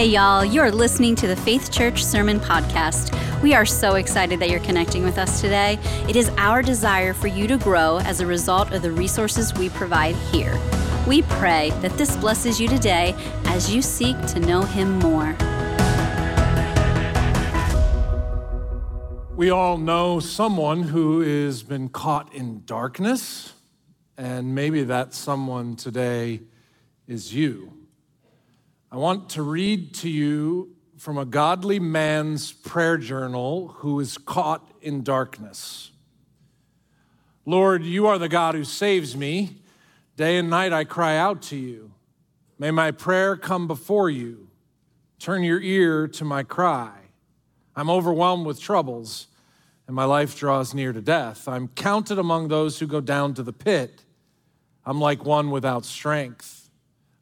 Hey, y'all, you're listening to the Faith Church Sermon Podcast. We are so excited that you're connecting with us today. It is our desire for you to grow as a result of the resources we provide here. We pray that this blesses you today as you seek to know Him more. We all know someone who has been caught in darkness, and maybe that someone today is you. I want to read to you from a godly man's prayer journal who is caught in darkness. Lord, you are the God who saves me. Day and night I cry out to you. May my prayer come before you. Turn your ear to my cry. I'm overwhelmed with troubles, and my life draws near to death. I'm counted among those who go down to the pit. I'm like one without strength.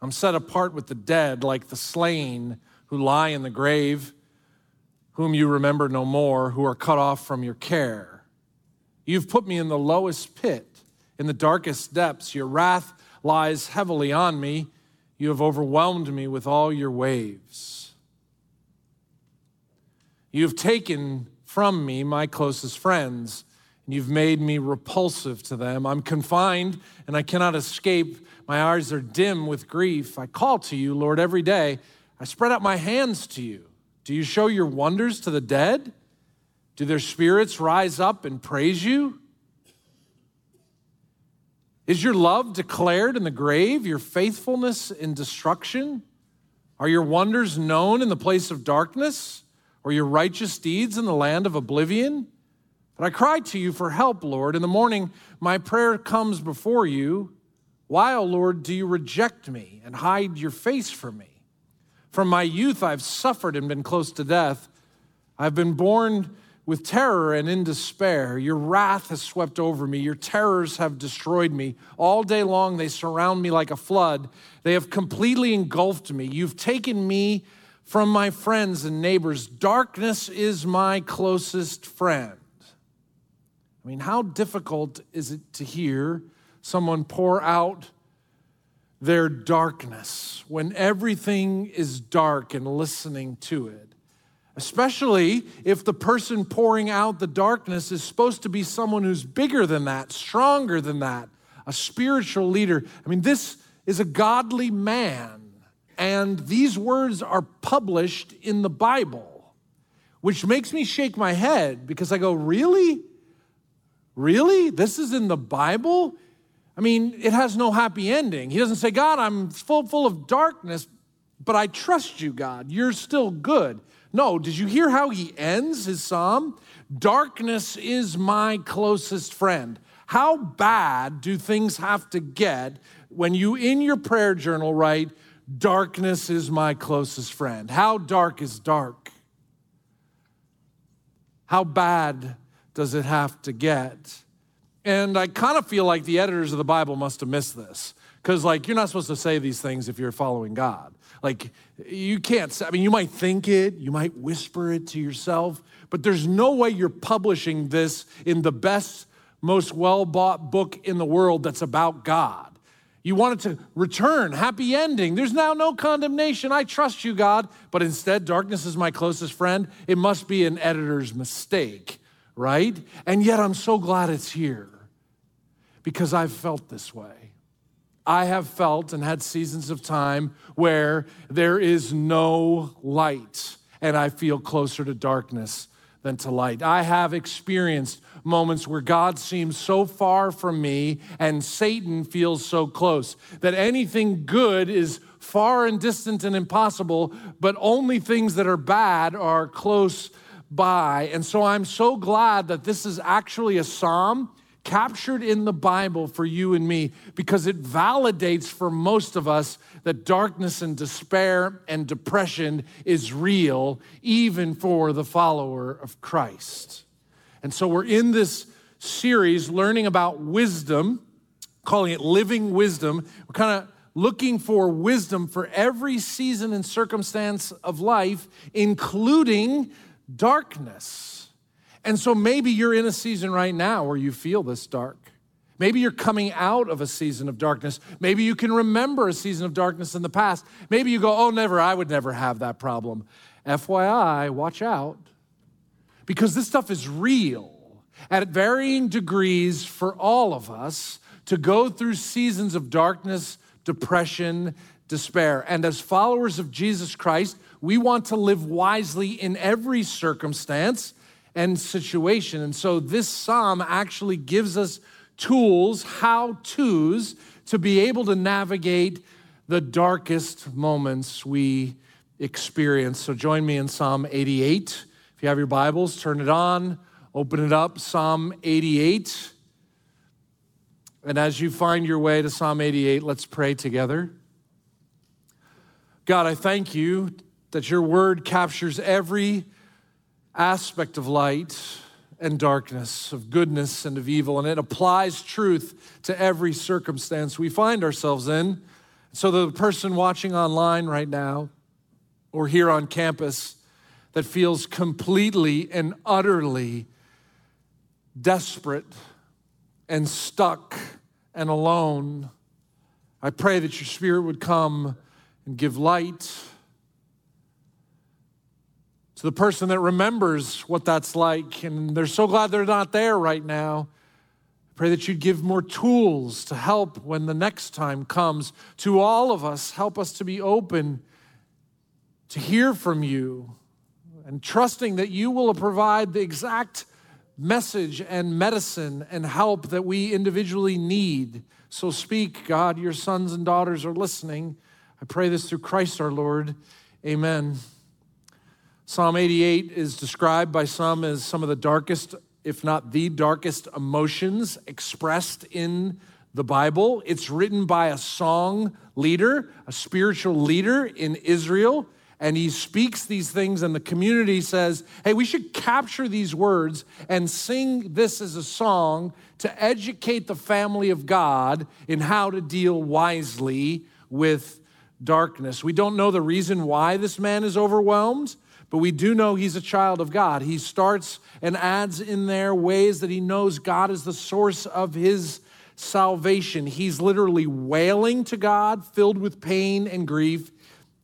I'm set apart with the dead, like the slain who lie in the grave, whom you remember no more, who are cut off from your care. You've put me in the lowest pit, in the darkest depths. Your wrath lies heavily on me. You have overwhelmed me with all your waves. You have taken from me my closest friends, you've made me repulsive to them. I'm confined, and I cannot escape my eyes are dim with grief. I call to you, Lord, every day. I spread out my hands to you. Do you show your wonders to the dead? Do their spirits rise up and praise you? Is your love declared in the grave, your faithfulness in destruction? Are your wonders known in the place of darkness, or your righteous deeds in the land of oblivion? But I cry to you for help, Lord. In the morning, my prayer comes before you. Why, O Lord, do you reject me and hide your face from me? From my youth I've suffered and been close to death. I've been born with terror and in despair. Your wrath has swept over me. Your terrors have destroyed me. All day long they surround me like a flood. They have completely engulfed me. You've taken me from my friends and neighbors. Darkness is my closest friend. I mean, how difficult is it to hear? someone pour out their darkness when everything is dark and listening to it. Especially if the person pouring out the darkness is supposed to be someone who's bigger than that, stronger than that, a spiritual leader. I mean, this is a godly man, and these words are published in the Bible, which makes me shake my head because I go, Really? Really? This is in the Bible? I mean, it has no happy ending. He doesn't say, God, I'm full, full of darkness, but I trust you, God. You're still good. No, did you hear how he ends his psalm? Darkness is my closest friend. How bad do things have to get when you, in your prayer journal, write, Darkness is my closest friend? How dark is dark? How bad does it have to get? And I kind of feel like the editors of the Bible must have missed this. Because, like, you're not supposed to say these things if you're following God. Like, you can't, say, I mean, you might think it, you might whisper it to yourself, but there's no way you're publishing this in the best, most well bought book in the world that's about God. You want it to return, happy ending. There's now no condemnation. I trust you, God. But instead, darkness is my closest friend. It must be an editor's mistake, right? And yet, I'm so glad it's here because I've felt this way. I have felt and had seasons of time where there is no light and I feel closer to darkness than to light. I have experienced moments where God seems so far from me and Satan feels so close that anything good is far and distant and impossible, but only things that are bad are close by. And so I'm so glad that this is actually a psalm captured in the Bible for you and me because it validates for most of us that darkness and despair and depression is real, even for the follower of Christ. And so we're in this series learning about wisdom, calling it living wisdom. We're kind of looking for wisdom for every season and circumstance of life, including darkness. And so maybe you're in a season right now where you feel this dark. Maybe you're coming out of a season of darkness. Maybe you can remember a season of darkness in the past. Maybe you go, oh, never, I would never have that problem. FYI, watch out. Because this stuff is real at varying degrees for all of us to go through seasons of darkness, depression, despair. And as followers of Jesus Christ, we want to live wisely in every circumstance and situation. And so this psalm actually gives us tools, how to's, to be able to navigate the darkest moments we experience. So join me in Psalm 88. If you have your Bibles, turn it on, open it up, Psalm 88. And as you find your way to Psalm 88, let's pray together. God, I thank you that your word captures every aspect of light and darkness, of goodness and of evil, and it applies truth to every circumstance we find ourselves in. So, the person watching online right now or here on campus that feels completely and utterly desperate and stuck and alone, I pray that your spirit would come and give light to the person that remembers what that's like, and they're so glad they're not there right now. I pray that you'd give more tools to help when the next time comes. To all of us, help us to be open to hear from you and trusting that you will provide the exact message and medicine and help that we individually need. So speak, God, your sons and daughters are listening. I pray this through Christ our Lord. Amen. Psalm 88 is described by some as some of the darkest, if not the darkest, emotions expressed in the Bible. It's written by a song leader, a spiritual leader in Israel, and he speaks these things, and the community says, Hey, we should capture these words and sing this as a song to educate the family of God in how to deal wisely with darkness. We don't know the reason why this man is overwhelmed. But we do know he's a child of God. He starts and adds in there ways that he knows God is the source of his salvation. He's literally wailing to God, filled with pain and grief.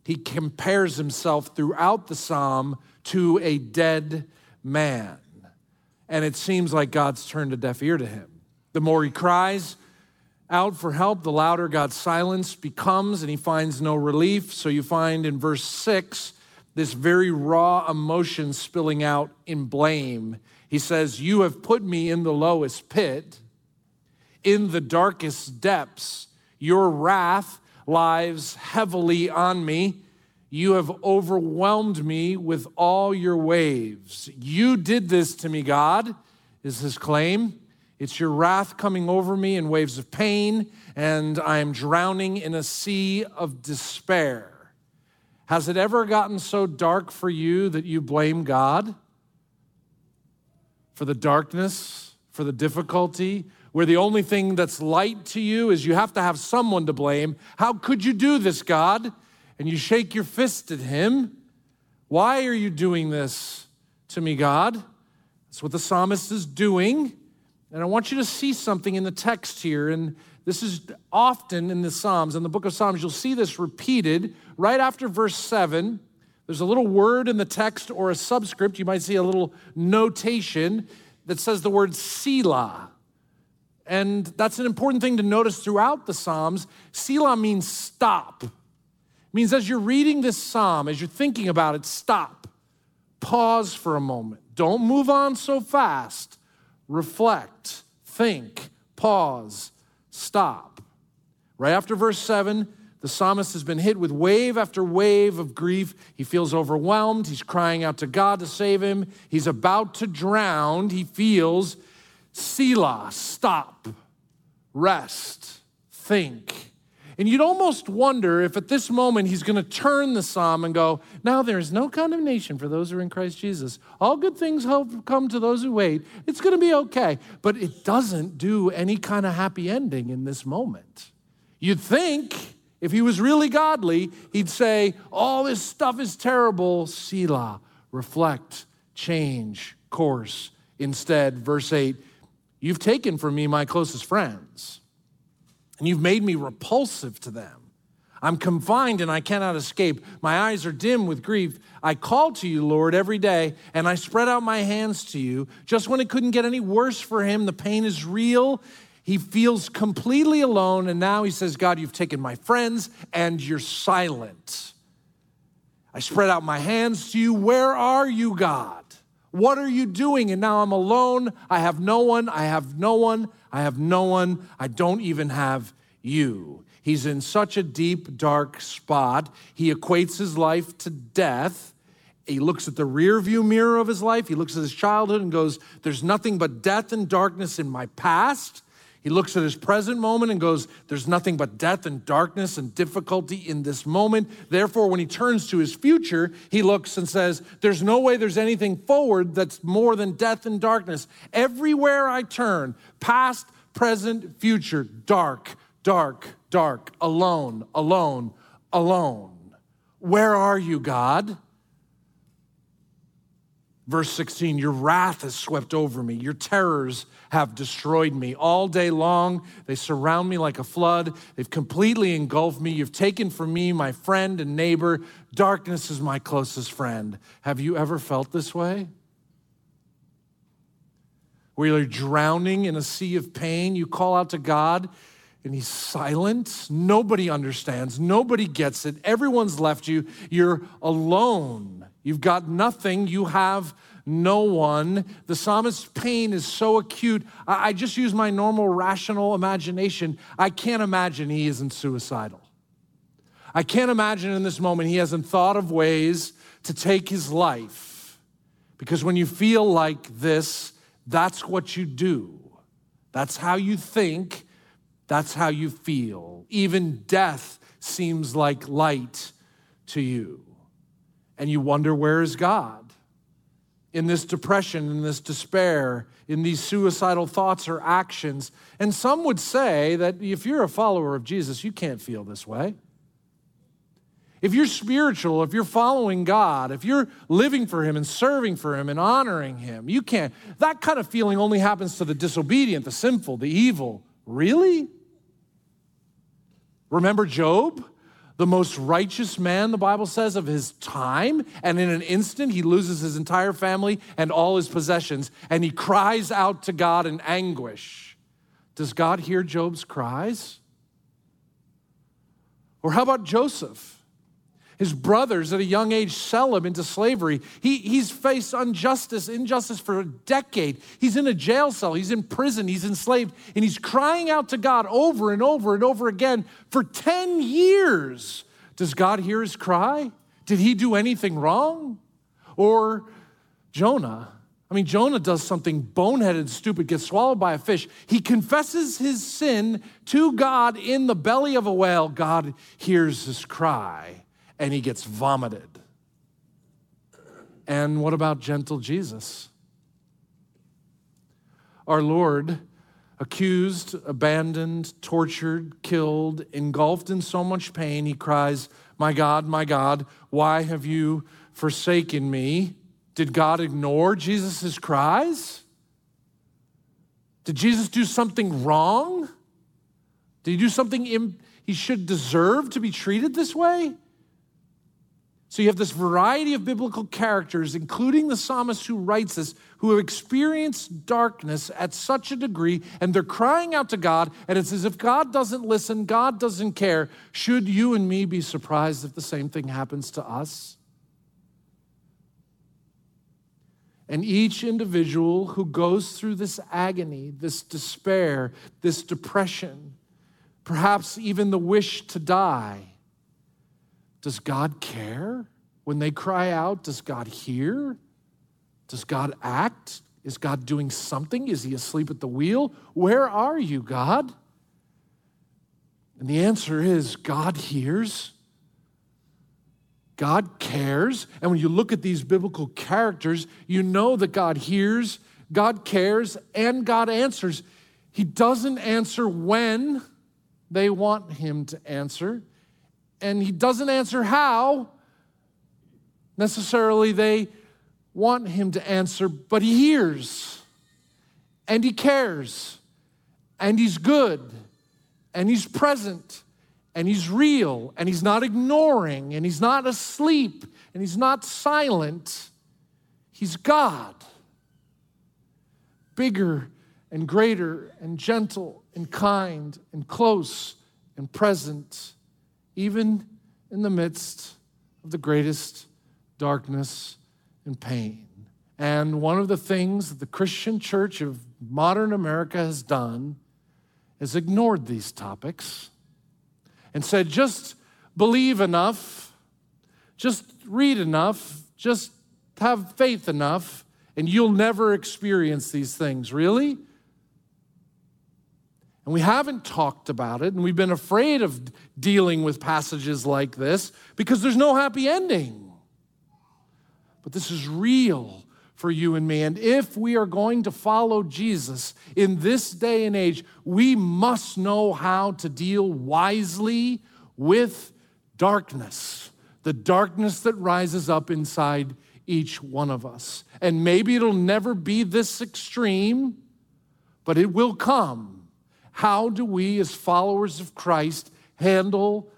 He compares himself throughout the psalm to a dead man. And it seems like God's turned a deaf ear to him. The more he cries out for help, the louder God's silence becomes, and he finds no relief. So you find in verse 6 this very raw emotion spilling out in blame. He says, You have put me in the lowest pit, in the darkest depths. Your wrath lies heavily on me. You have overwhelmed me with all your waves. You did this to me, God, is his claim. It's your wrath coming over me in waves of pain, and I am drowning in a sea of despair. Has it ever gotten so dark for you that you blame God for the darkness, for the difficulty, where the only thing that's light to you is you have to have someone to blame? How could you do this, God? And you shake your fist at Him. Why are you doing this to me, God? That's what the psalmist is doing. And I want you to see something in the text here. And this is often in the Psalms. In the book of Psalms, you'll see this repeated right after verse 7. There's a little word in the text or a subscript. You might see a little notation that says the word Selah. And that's an important thing to notice throughout the Psalms. Selah means stop. It means as you're reading this psalm, as you're thinking about it, stop. Pause for a moment. Don't move on so fast. Reflect, think, pause, stop. Right after verse 7, the psalmist has been hit with wave after wave of grief. He feels overwhelmed. He's crying out to God to save him. He's about to drown. He feels Selah, stop, rest, think. And you'd almost wonder if at this moment he's going to turn the psalm and go, Now there is no condemnation for those who are in Christ Jesus. All good things come to those who wait. It's going to be okay. But it doesn't do any kind of happy ending in this moment. You'd think if he was really godly, he'd say, All this stuff is terrible. Selah, reflect, change course. Instead, verse 8, You've taken from me my closest friends, and you've made me repulsive to them. I'm confined and I cannot escape. My eyes are dim with grief. I call to you, Lord, every day, and I spread out my hands to you. Just when it couldn't get any worse for him, the pain is real. He feels completely alone, and now he says, God, you've taken my friends and you're silent. I spread out my hands to you. Where are you, God? What are you doing? And now I'm alone. I have no one. I have no one. I have no one. I don't even have you. He's in such a deep, dark spot. He equates his life to death. He looks at the rear view mirror of his life. He looks at his childhood and goes, There's nothing but death and darkness in my past. He looks at his present moment and goes, There's nothing but death and darkness and difficulty in this moment. Therefore, when he turns to his future, he looks and says, There's no way there's anything forward that's more than death and darkness. Everywhere I turn, past, present, future, dark, dark, dark, alone, alone, alone. Where are you, God? Verse 16, your wrath has swept over me. Your terrors have destroyed me. All day long, they surround me like a flood. They've completely engulfed me. You've taken from me my friend and neighbor. Darkness is my closest friend. Have you ever felt this way? Where you're drowning in a sea of pain, you call out to God and he's silent. Nobody understands. Nobody gets it. Everyone's left you. You're alone. You've got nothing. You have no one. The psalmist's pain is so acute. I, just use my normal rational imagination. I can't imagine he isn't suicidal. I can't imagine in this moment he hasn't thought of ways to take his life. Because when you feel like this, that's what you do. That's how you think that's how you feel. Even death seems like light to you. And you wonder, where is God? In this depression, in this despair, in these suicidal thoughts or actions. And some would say that if you're a follower of Jesus, you can't feel this way. If you're spiritual, if you're following God, if you're living for Him and serving for Him and honoring Him, you can't. That kind of feeling only happens to the disobedient, the sinful, the evil. Really? Remember Job? The most righteous man, the Bible says, of his time. And in an instant, he loses his entire family and all his possessions. And he cries out to God in anguish. Does God hear Job's cries? Or how about Joseph? His brothers at a young age sell him into slavery. He, he's faced injustice, injustice for a decade. He's in a jail cell, he's in prison, he's enslaved, and he's crying out to God over and over and over again for 10 years. Does God hear his cry? Did he do anything wrong? Or Jonah? I mean, Jonah does something boneheaded, stupid, gets swallowed by a fish. He confesses his sin to God in the belly of a whale. God hears his cry and he gets vomited. And what about gentle Jesus? Our Lord, accused, abandoned, tortured, killed, engulfed in so much pain, he cries, My God, my God, why have you forsaken me? Did God ignore Jesus' cries? Did Jesus do something wrong? Did he do something Im- he should deserve to be treated this way? So you have this variety of biblical characters, including the psalmist who writes this, who have experienced darkness at such a degree, and they're crying out to God, and it's as if God doesn't listen, God doesn't care. Should you and me be surprised if the same thing happens to us? And each individual who goes through this agony, this despair, this depression, perhaps even the wish to die, does God care when they cry out? Does God hear? Does God act? Is God doing something? Is he asleep at the wheel? Where are you, God? And the answer is God hears. God cares. And when you look at these biblical characters, you know that God hears, God cares, and God answers. He doesn't answer when they want him to answer and he doesn't answer how necessarily they want him to answer, but he hears. and He cares, and He's good, and He's present, and He's real, and He's not ignoring, and He's not asleep, and He's not silent. He's God, bigger and greater and gentle and kind and close and present, even in the midst of the greatest darkness and pain. And one of the things that the Christian church of modern America has done is ignored these topics and said, just believe enough, just read enough, just have faith enough, and you'll never experience these things. Really? And we haven't talked about it, and we've been afraid of dealing with passages like this because there's no happy ending. But this is real for you and me. And if we are going to follow Jesus in this day and age, we must know how to deal wisely with darkness, the darkness that rises up inside each one of us. And maybe it'll never be this extreme, but it will come. How do we, as followers of Christ, handle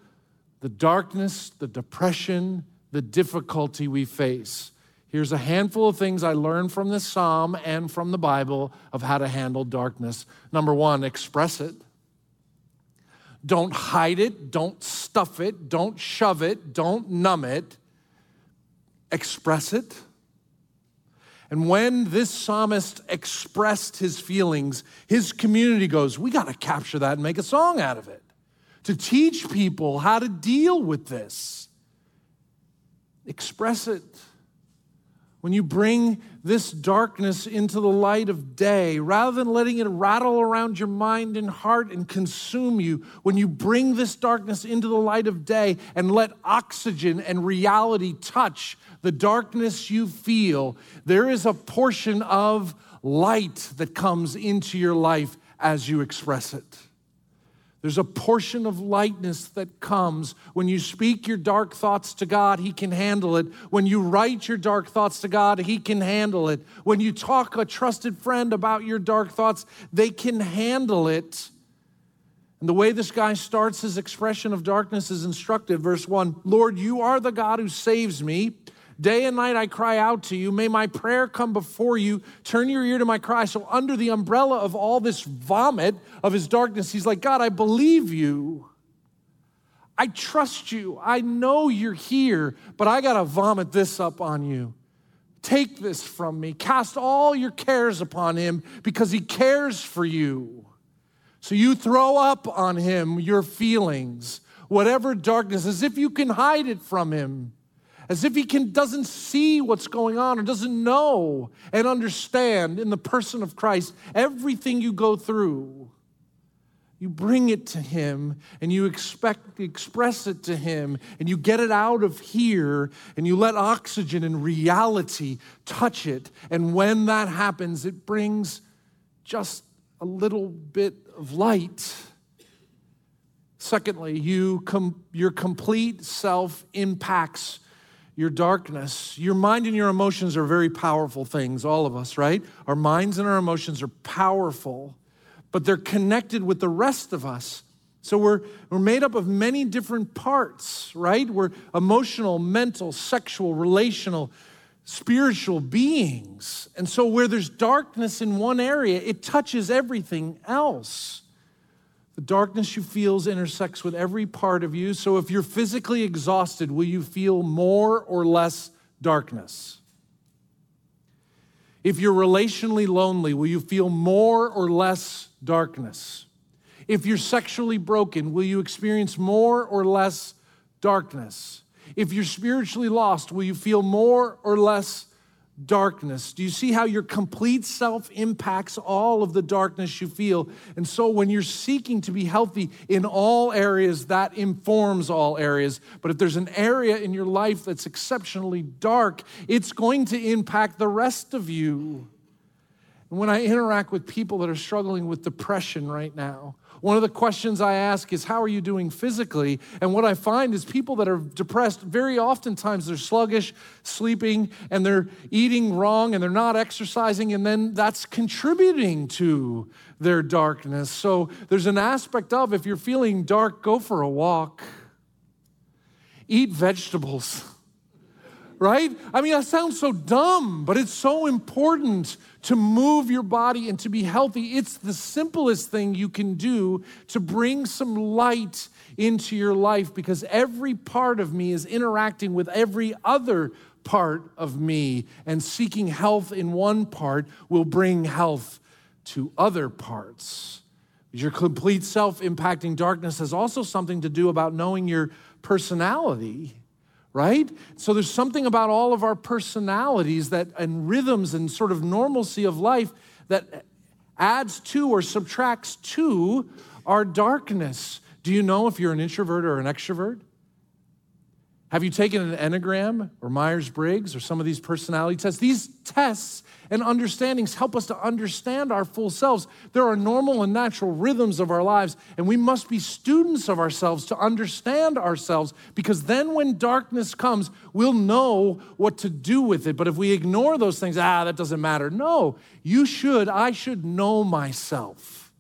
the darkness, the depression, the difficulty we face? Here's a handful of things I learned from this psalm and from the Bible of how to handle darkness. Number one, express it. Don't hide it, don't stuff it, don't shove it, don't numb it. Express it. And when this psalmist expressed his feelings, his community goes, We got to capture that and make a song out of it to teach people how to deal with this. Express it. When you bring this darkness into the light of day, rather than letting it rattle around your mind and heart and consume you, when you bring this darkness into the light of day and let oxygen and reality touch the darkness you feel, there is a portion of light that comes into your life as you express it. There's a portion of lightness that comes when you speak your dark thoughts to God, He can handle it. When you write your dark thoughts to God, He can handle it. When you talk a trusted friend about your dark thoughts, they can handle it. And the way this guy starts his expression of darkness is instructive. Verse 1 Lord, you are the God who saves me. Day and night I cry out to you. May my prayer come before you. Turn your ear to my cry. So, under the umbrella of all this vomit of his darkness, he's like, God, I believe you. I trust you. I know you're here, but I got to vomit this up on you. Take this from me. Cast all your cares upon him because he cares for you. So you throw up on him your feelings, whatever darkness, as if you can hide it from him as if he can, doesn't see what's going on or doesn't know and understand in the person of Christ everything you go through. You bring it to him and you expect, express it to him and you get it out of here and you let oxygen and reality touch it. And when that happens, it brings just a little bit of light. Secondly, you com- your complete self impacts your darkness. Your mind and your emotions are very powerful things, all of us, right? Our minds and our emotions are powerful, but they're connected with the rest of us. So we're, we're made up of many different parts, right? We're emotional, mental, sexual, relational, spiritual beings. And so where there's darkness in one area, it touches everything else. The darkness you feel intersects with every part of you. So if you're physically exhausted, will you feel more or less darkness? If you're relationally lonely, will you feel more or less darkness? If you're sexually broken, will you experience more or less darkness? If you're spiritually lost, will you feel more or less darkness. Do you see how your complete self impacts all of the darkness you feel? And so, when you're seeking to be healthy in all areas, that informs all areas. But if there's an area in your life that's exceptionally dark, it's going to impact the rest of you. And when I interact with people that are struggling with depression right now, one of the questions I ask is, How are you doing physically? And what I find is people that are depressed, very oftentimes they're sluggish, sleeping, and they're eating wrong, and they're not exercising, and then that's contributing to their darkness. So there's an aspect of if you're feeling dark, go for a walk, eat vegetables right? I mean, that sounds so dumb, but it's so important to move your body and to be healthy. It's the simplest thing you can do to bring some light into your life because every part of me is interacting with every other part of me, and seeking health in one part will bring health to other parts. Your complete self impacting darkness has also something to do about knowing your personality right? So there's something about all of our personalities that and rhythms and sort of normalcy of life that adds to or subtracts to our darkness. Do you know if you're an introvert or an extrovert? Have you taken an Enneagram or Myers Briggs or some of these personality tests? These tests and understandings help us to understand our full selves. There are normal and natural rhythms of our lives, and we must be students of ourselves to understand ourselves because then when darkness comes, we'll know what to do with it. But if we ignore those things, ah, that doesn't matter. No, you should, I should know myself.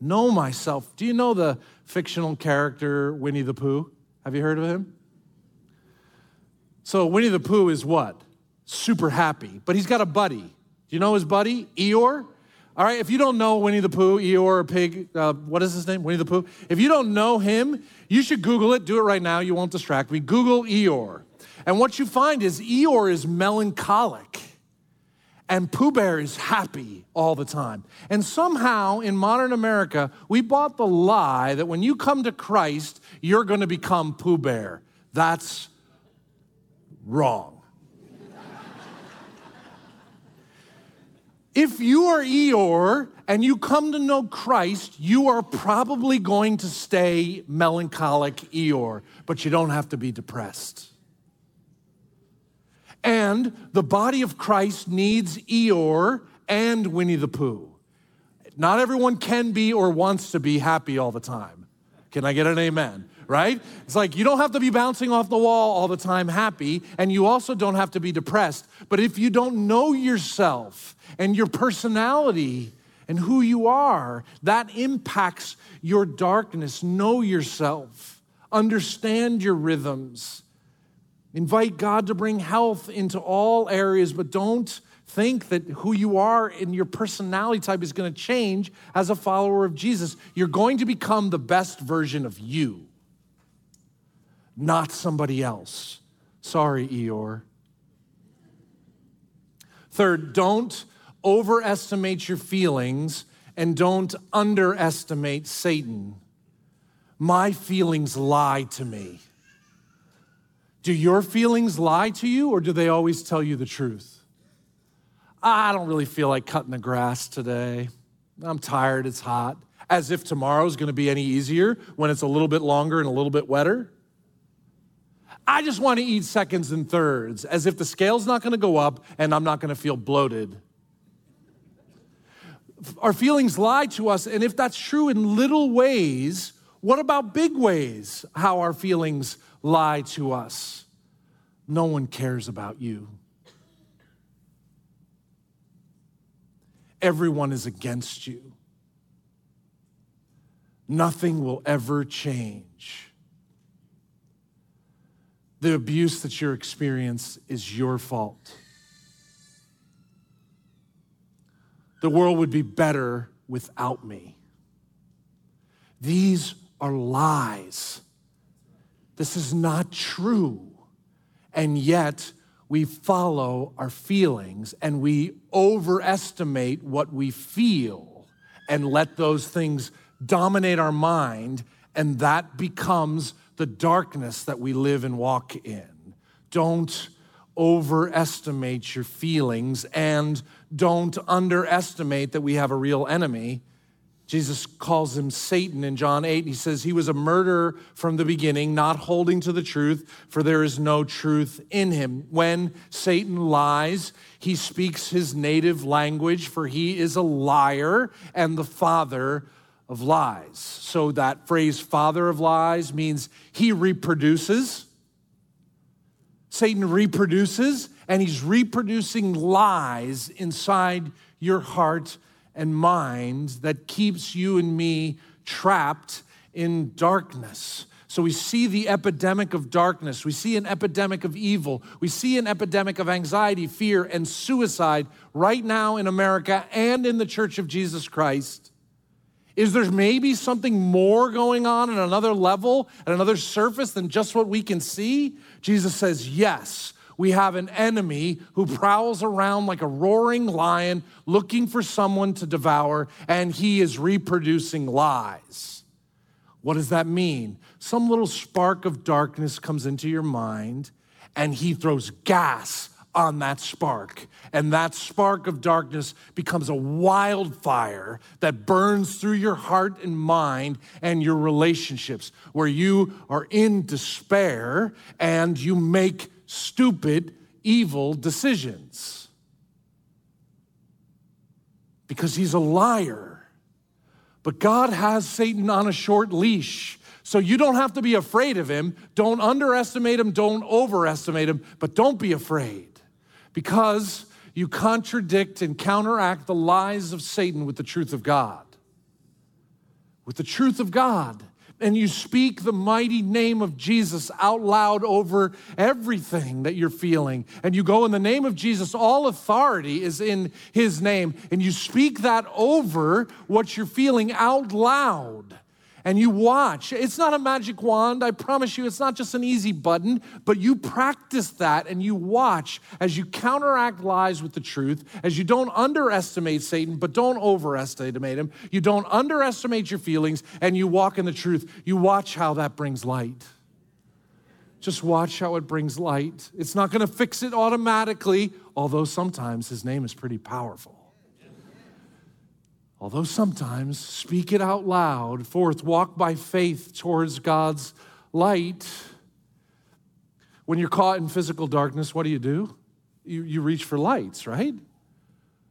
Know myself. Do you know the fictional character Winnie the Pooh? Have you heard of him? So, Winnie the Pooh is what? super happy, but he's got a buddy. Do you know his buddy, Eeyore? All right, if you don't know Winnie the Pooh, Eeyore, pig, uh, what is his name? Winnie the Pooh. If you don't know him, you should Google it. Do it right now. You won't distract me. Google Eeyore. And what you find is Eeyore is melancholic and Pooh Bear is happy all the time. And somehow in modern America, we bought the lie that when you come to Christ, you're going to become Pooh Bear. That's wrong. If you are Eeyore and you come to know Christ, you are probably going to stay melancholic Eeyore, but you don't have to be depressed. And the body of Christ needs Eeyore and Winnie the Pooh. Not everyone can be or wants to be happy all the time. Can I get an amen? Right? It's like you don't have to be bouncing off the wall all the time happy, and you also don't have to be depressed. But if you don't know yourself, and your personality and who you are. That impacts your darkness. Know yourself, understand your rhythms. Invite God to bring health into all areas, but don't think that who you are and your personality type is going to change as a follower of Jesus. You're going to become the best version of you, not somebody else. Sorry, Eeyore. Third, don't overestimate your feelings and don't underestimate Satan. My feelings lie to me. Do your feelings lie to you or do they always tell you the truth? I don't really feel like cutting the grass today. I'm tired, it's hot. As if tomorrow's gonna be any easier when it's a little bit longer and a little bit wetter. I just wanna eat seconds and thirds, as if the scale's not gonna go up and I'm not gonna feel bloated our feelings lie to us. And if that's true in little ways, what about big ways how our feelings lie to us? No one cares about you. Everyone is against you. Nothing will ever change. The abuse that you experience is your fault. The world would be better without me. These are lies. This is not true. And yet, we follow our feelings and we overestimate what we feel and let those things dominate our mind, and that becomes the darkness that we live and walk in. Don't overestimate your feelings and don't underestimate that we have a real enemy Jesus calls him Satan in John 8. He says he was a murderer from the beginning, not holding to the truth, for there is no truth in him. When Satan lies, he speaks his native language, for he is a liar and the father of lies. So that phrase, father of lies, means he reproduces. Satan reproduces, and he's reproducing lies inside your heart and mind that keeps you and me trapped in darkness. So we see the epidemic of darkness. We see an epidemic of evil. We see an epidemic of anxiety, fear, and suicide right now in America and in the Church of Jesus Christ. Is there maybe something more going on at another level, at another surface than just what we can see? Jesus says, yes we have an enemy who prowls around like a roaring lion looking for someone to devour, and he is reproducing lies. What does that mean? Some little spark of darkness comes into your mind, and he throws gas on that spark. And that spark of darkness becomes a wildfire that burns through your heart and mind and your relationships, where you are in despair and you make stupid, evil decisions. Because he's a liar. But God has Satan on a short leash. So you don't have to be afraid of him. Don't underestimate him. Don't overestimate him. But don't be afraid because you contradict and counteract the lies of Satan with the truth of God. With the truth of God and you speak the mighty name of Jesus out loud over everything that you're feeling. And you go in the name of Jesus, all authority is in his name. And you speak that over what you're feeling out loud and you watch. It's not a magic wand, I promise you, it's not just an easy button, but you practice that and you watch as you counteract lies with the truth, as you don't underestimate Satan, but don't overestimate him. You don't underestimate your feelings, and you walk in the truth. You watch how that brings light. Just watch how it brings light. It's not going to fix it automatically, although sometimes his name is pretty powerful. Although sometimes speak it out loud, fourth, walk by faith towards God's light. When you're caught in physical darkness, what do you do? You, you reach for lights, right?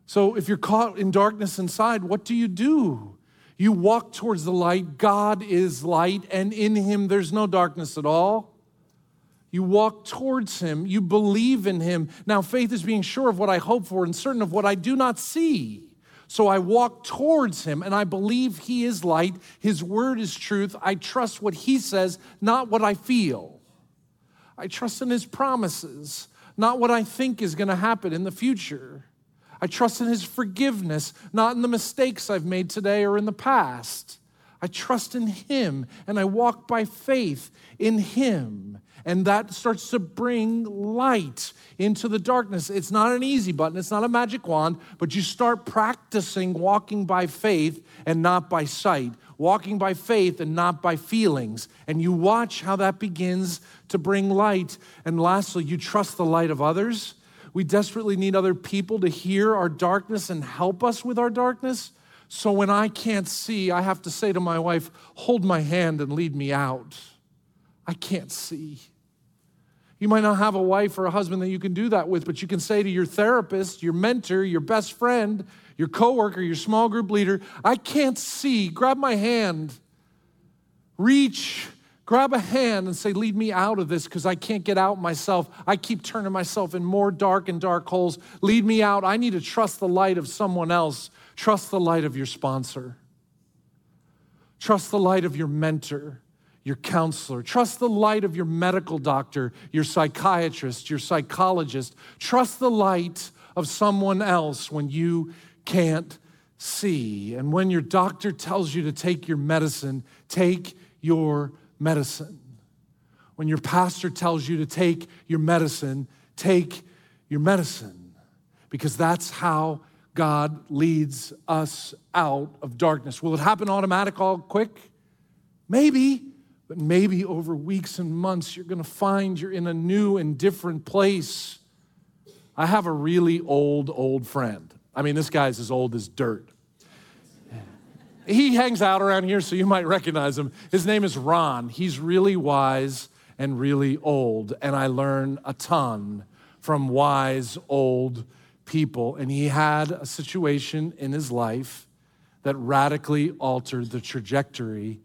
So if you're caught in darkness inside, what do you do? You walk towards the light. God is light, and in Him there's no darkness at all. You walk towards Him. You believe in Him. Now, faith is being sure of what I hope for and certain of what I do not see. So I walk towards him and I believe he is light. His word is truth. I trust what he says, not what I feel. I trust in his promises, not what I think is going to happen in the future. I trust in his forgiveness, not in the mistakes I've made today or in the past. I trust in him and I walk by faith in him. And that starts to bring light into the darkness. It's not an easy button, it's not a magic wand, but you start practicing walking by faith and not by sight, walking by faith and not by feelings. And you watch how that begins to bring light. And lastly, you trust the light of others. We desperately need other people to hear our darkness and help us with our darkness. So when I can't see, I have to say to my wife, Hold my hand and lead me out. I can't see. You might not have a wife or a husband that you can do that with, but you can say to your therapist, your mentor, your best friend, your coworker, your small group leader, I can't see. Grab my hand. Reach, grab a hand and say, Lead me out of this because I can't get out myself. I keep turning myself in more dark and dark holes. Lead me out. I need to trust the light of someone else. Trust the light of your sponsor. Trust the light of your mentor your counselor. Trust the light of your medical doctor, your psychiatrist, your psychologist. Trust the light of someone else when you can't see. And when your doctor tells you to take your medicine, take your medicine. When your pastor tells you to take your medicine, take your medicine. Because that's how God leads us out of darkness. Will it happen automatic all quick? Maybe. But maybe over weeks and months, you're going to find you're in a new and different place. I have a really old, old friend. I mean, this guy's as old as dirt. he hangs out around here, so you might recognize him. His name is Ron. He's really wise and really old, and I learn a ton from wise old people. And he had a situation in his life that radically altered the trajectory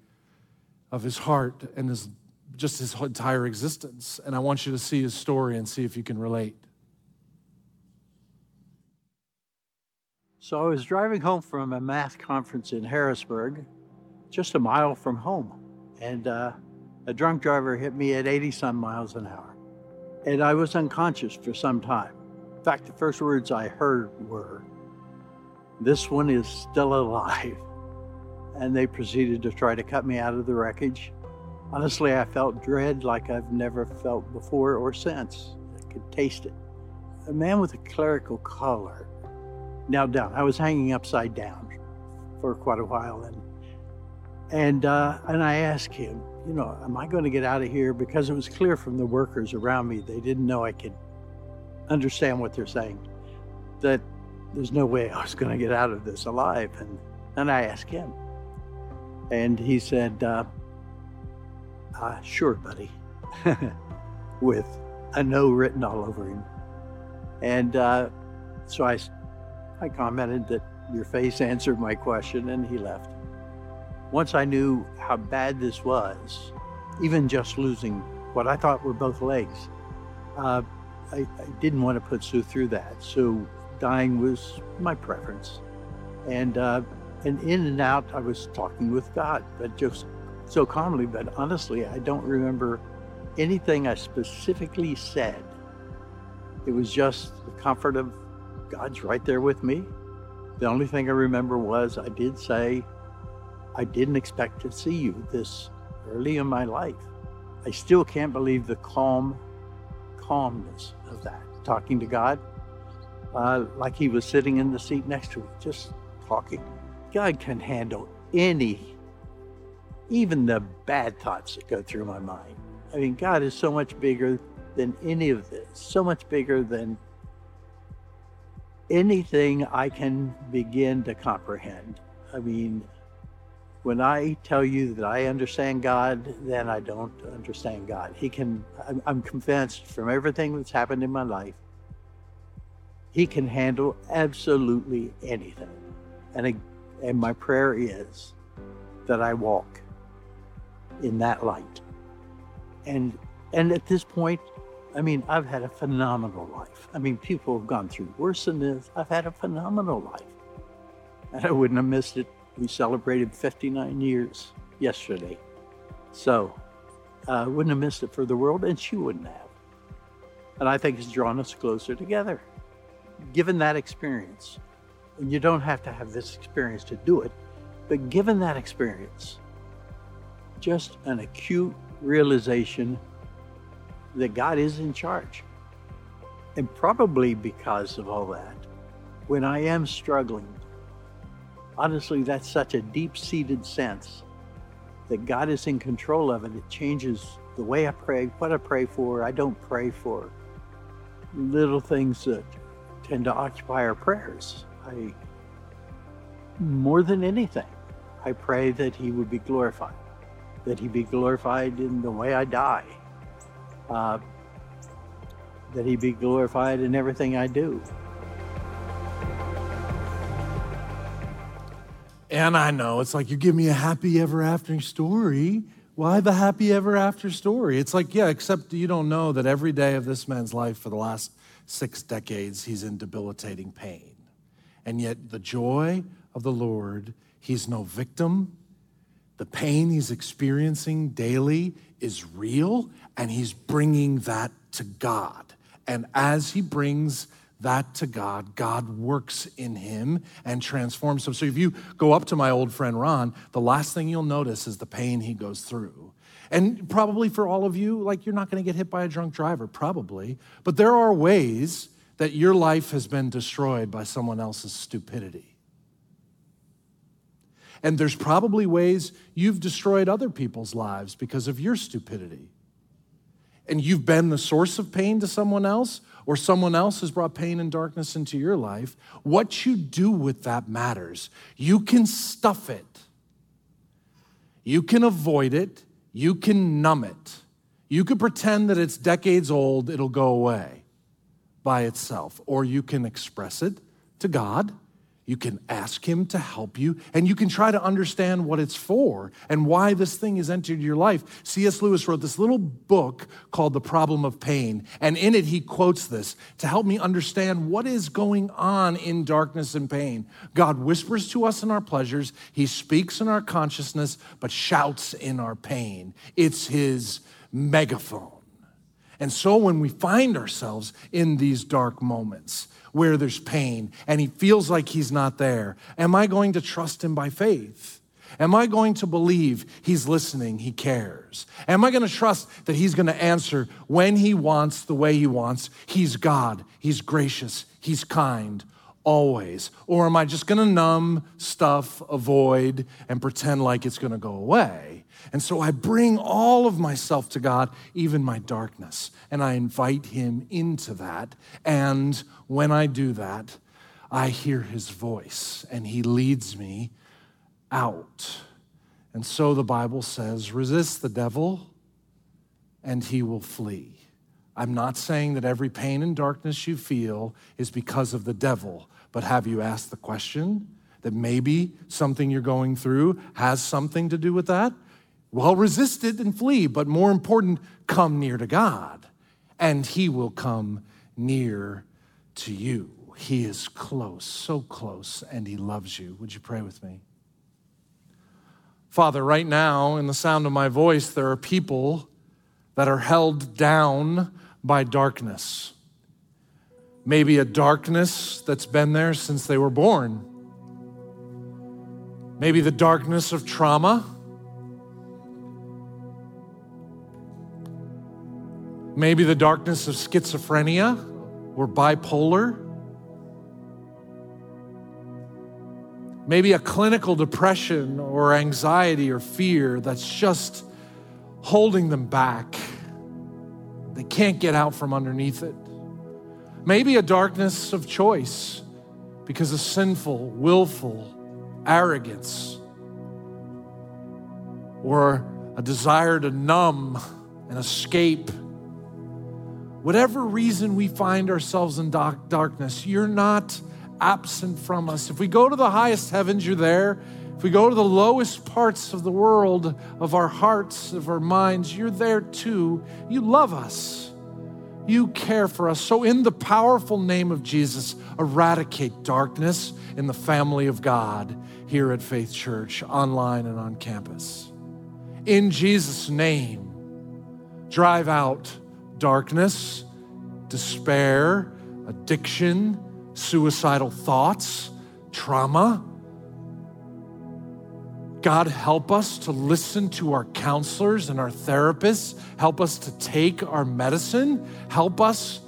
of his heart and his just his entire existence. And I want you to see his story and see if you can relate. So I was driving home from a math conference in Harrisburg, just a mile from home, and uh, a drunk driver hit me at 80 some miles an hour. And I was unconscious for some time. In fact, the first words I heard were, This one is still alive. And they proceeded to try to cut me out of the wreckage. Honestly, I felt dread like I've never felt before or since. I could taste it. A man with a clerical collar knelt down. I was hanging upside down for quite a while, and and uh, and I asked him, you know, am I going to get out of here? Because it was clear from the workers around me, they didn't know I could understand what they're saying. That there's no way I was going to get out of this alive. And and I asked him, and he said, uh, uh, "Sure, buddy," with a no written all over him. And uh, so I I commented that your face answered my question and he left. Once I knew how bad this was, even just losing what I thought were both legs, uh, I, I, didn't want to put Sue through that. So dying was my preference. And, uh, and in and out, I was talking with God, but just so calmly. But honestly, I don't remember anything I specifically said. It was just the comfort of God's right there with me. The only thing I remember was I did say, I didn't expect to see you this early in my life. I still can't believe the calm, calmness of that. Talking to God, uh, like He was sitting in the seat next to me, just talking. God can handle any, even the bad thoughts that go through my mind. I mean, God is so much bigger than any of this, so much bigger than anything I can begin to comprehend. I mean, when I tell you that I understand God, then I don't understand God. He can, I'm convinced from everything that's happened in my life, He can handle absolutely anything. And, and my prayer is that I walk in that light. And, and at this point, I mean, I've had a phenomenal life. I mean, people have gone through worse than this. I've had a phenomenal life. And I wouldn't have missed it. We celebrated 59 years yesterday. So I uh, wouldn't have missed it for the world, and she wouldn't have. And I think it's drawn us closer together. Given that experience, and you don't have to have this experience to do it, but given that experience, just an acute realization that God is in charge. And probably because of all that, when I am struggling, honestly, that's such a deep seated sense that God is in control of it. It changes the way I pray, what I pray for. I don't pray for little things that tend to occupy our prayers. I, more than anything, I pray that He would be glorified, that He be glorified in the way I die, uh, that he be glorified in everything I do. And I know it's like you give me a happy ever after story. Why the happy ever after story? It's like, yeah, except you don't know that every day of this man's life for the last six decades, he's in debilitating pain. And yet, the joy of the Lord, he's no victim. The pain he's experiencing daily is real, and he's bringing that to God. And as he brings that to God, God works in him and transforms him. So if you go up to my old friend Ron, the last thing you'll notice is the pain he goes through. And probably for all of you, like you're not going to get hit by a drunk driver, probably. But there are ways that your life has been destroyed by someone else's stupidity. And there's probably ways you've destroyed other people's lives because of your stupidity. And you've been the source of pain to someone else, or someone else has brought pain and darkness into your life. What you do with that matters. You can stuff it You can avoid it, you can numb it, you can pretend that it's decades old, it'll go away by itself, or you can express it to God you can ask Him to help you, and you can try to understand what it's for and why this thing has entered your life. C.S. Lewis wrote this little book called The Problem of Pain, and in it he quotes this to help me understand what is going on in darkness and pain. God whispers to us in our pleasures, He speaks in our consciousness, but shouts in our pain. It's His megaphone. And so when we find ourselves in these dark moments, where there's pain and he feels like he's not there? Am I going to trust him by faith? Am I going to believe he's listening, he cares? Am I going to trust that he's going to answer when he wants, the way he wants? He's God, he's gracious, he's kind, always. Or am I just going to numb stuff, avoid, and pretend like it's going to go away? And so I bring all of myself to God, even my darkness, and I invite him into that. And when I do that, I hear his voice and he leads me out. And so the Bible says resist the devil and he will flee. I'm not saying that every pain and darkness you feel is because of the devil, but have you asked the question that maybe something you're going through has something to do with that? Well, resist it and flee, but more important, come near to God, and he will come near to you. He is close, so close, and He loves you. Would you pray with me? Father, right now, in the sound of my voice, there are people that are held down by darkness. Maybe a darkness that's been there since they were born. Maybe the darkness of trauma. Maybe the darkness of schizophrenia or bipolar, maybe a clinical depression or anxiety or fear that's just holding them back. They can't get out from underneath it. Maybe a darkness of choice because of sinful, willful arrogance or a desire to numb and escape Whatever reason we find ourselves in dark, darkness, you're not absent from us. If we go to the highest heavens, you're there. If we go to the lowest parts of the world, of our hearts, of our minds, you're there too. You love us. You care for us. So, in the powerful name of Jesus, eradicate darkness in the family of God here at Faith Church, online and on campus. In Jesus' name, drive out darkness, despair, addiction, suicidal thoughts, trauma. God, help us to listen to our counselors and our therapists. Help us to take our medicine. Help us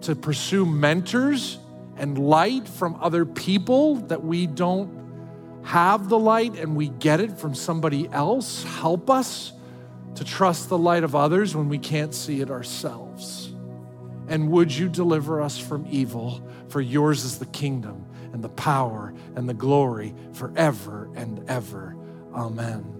to pursue mentors and light from other people that we don't have the light and we get it from somebody else. Help us to trust the light of others when we can't see it ourselves. And would you deliver us from evil? For yours is the kingdom and the power and the glory forever and ever. Amen.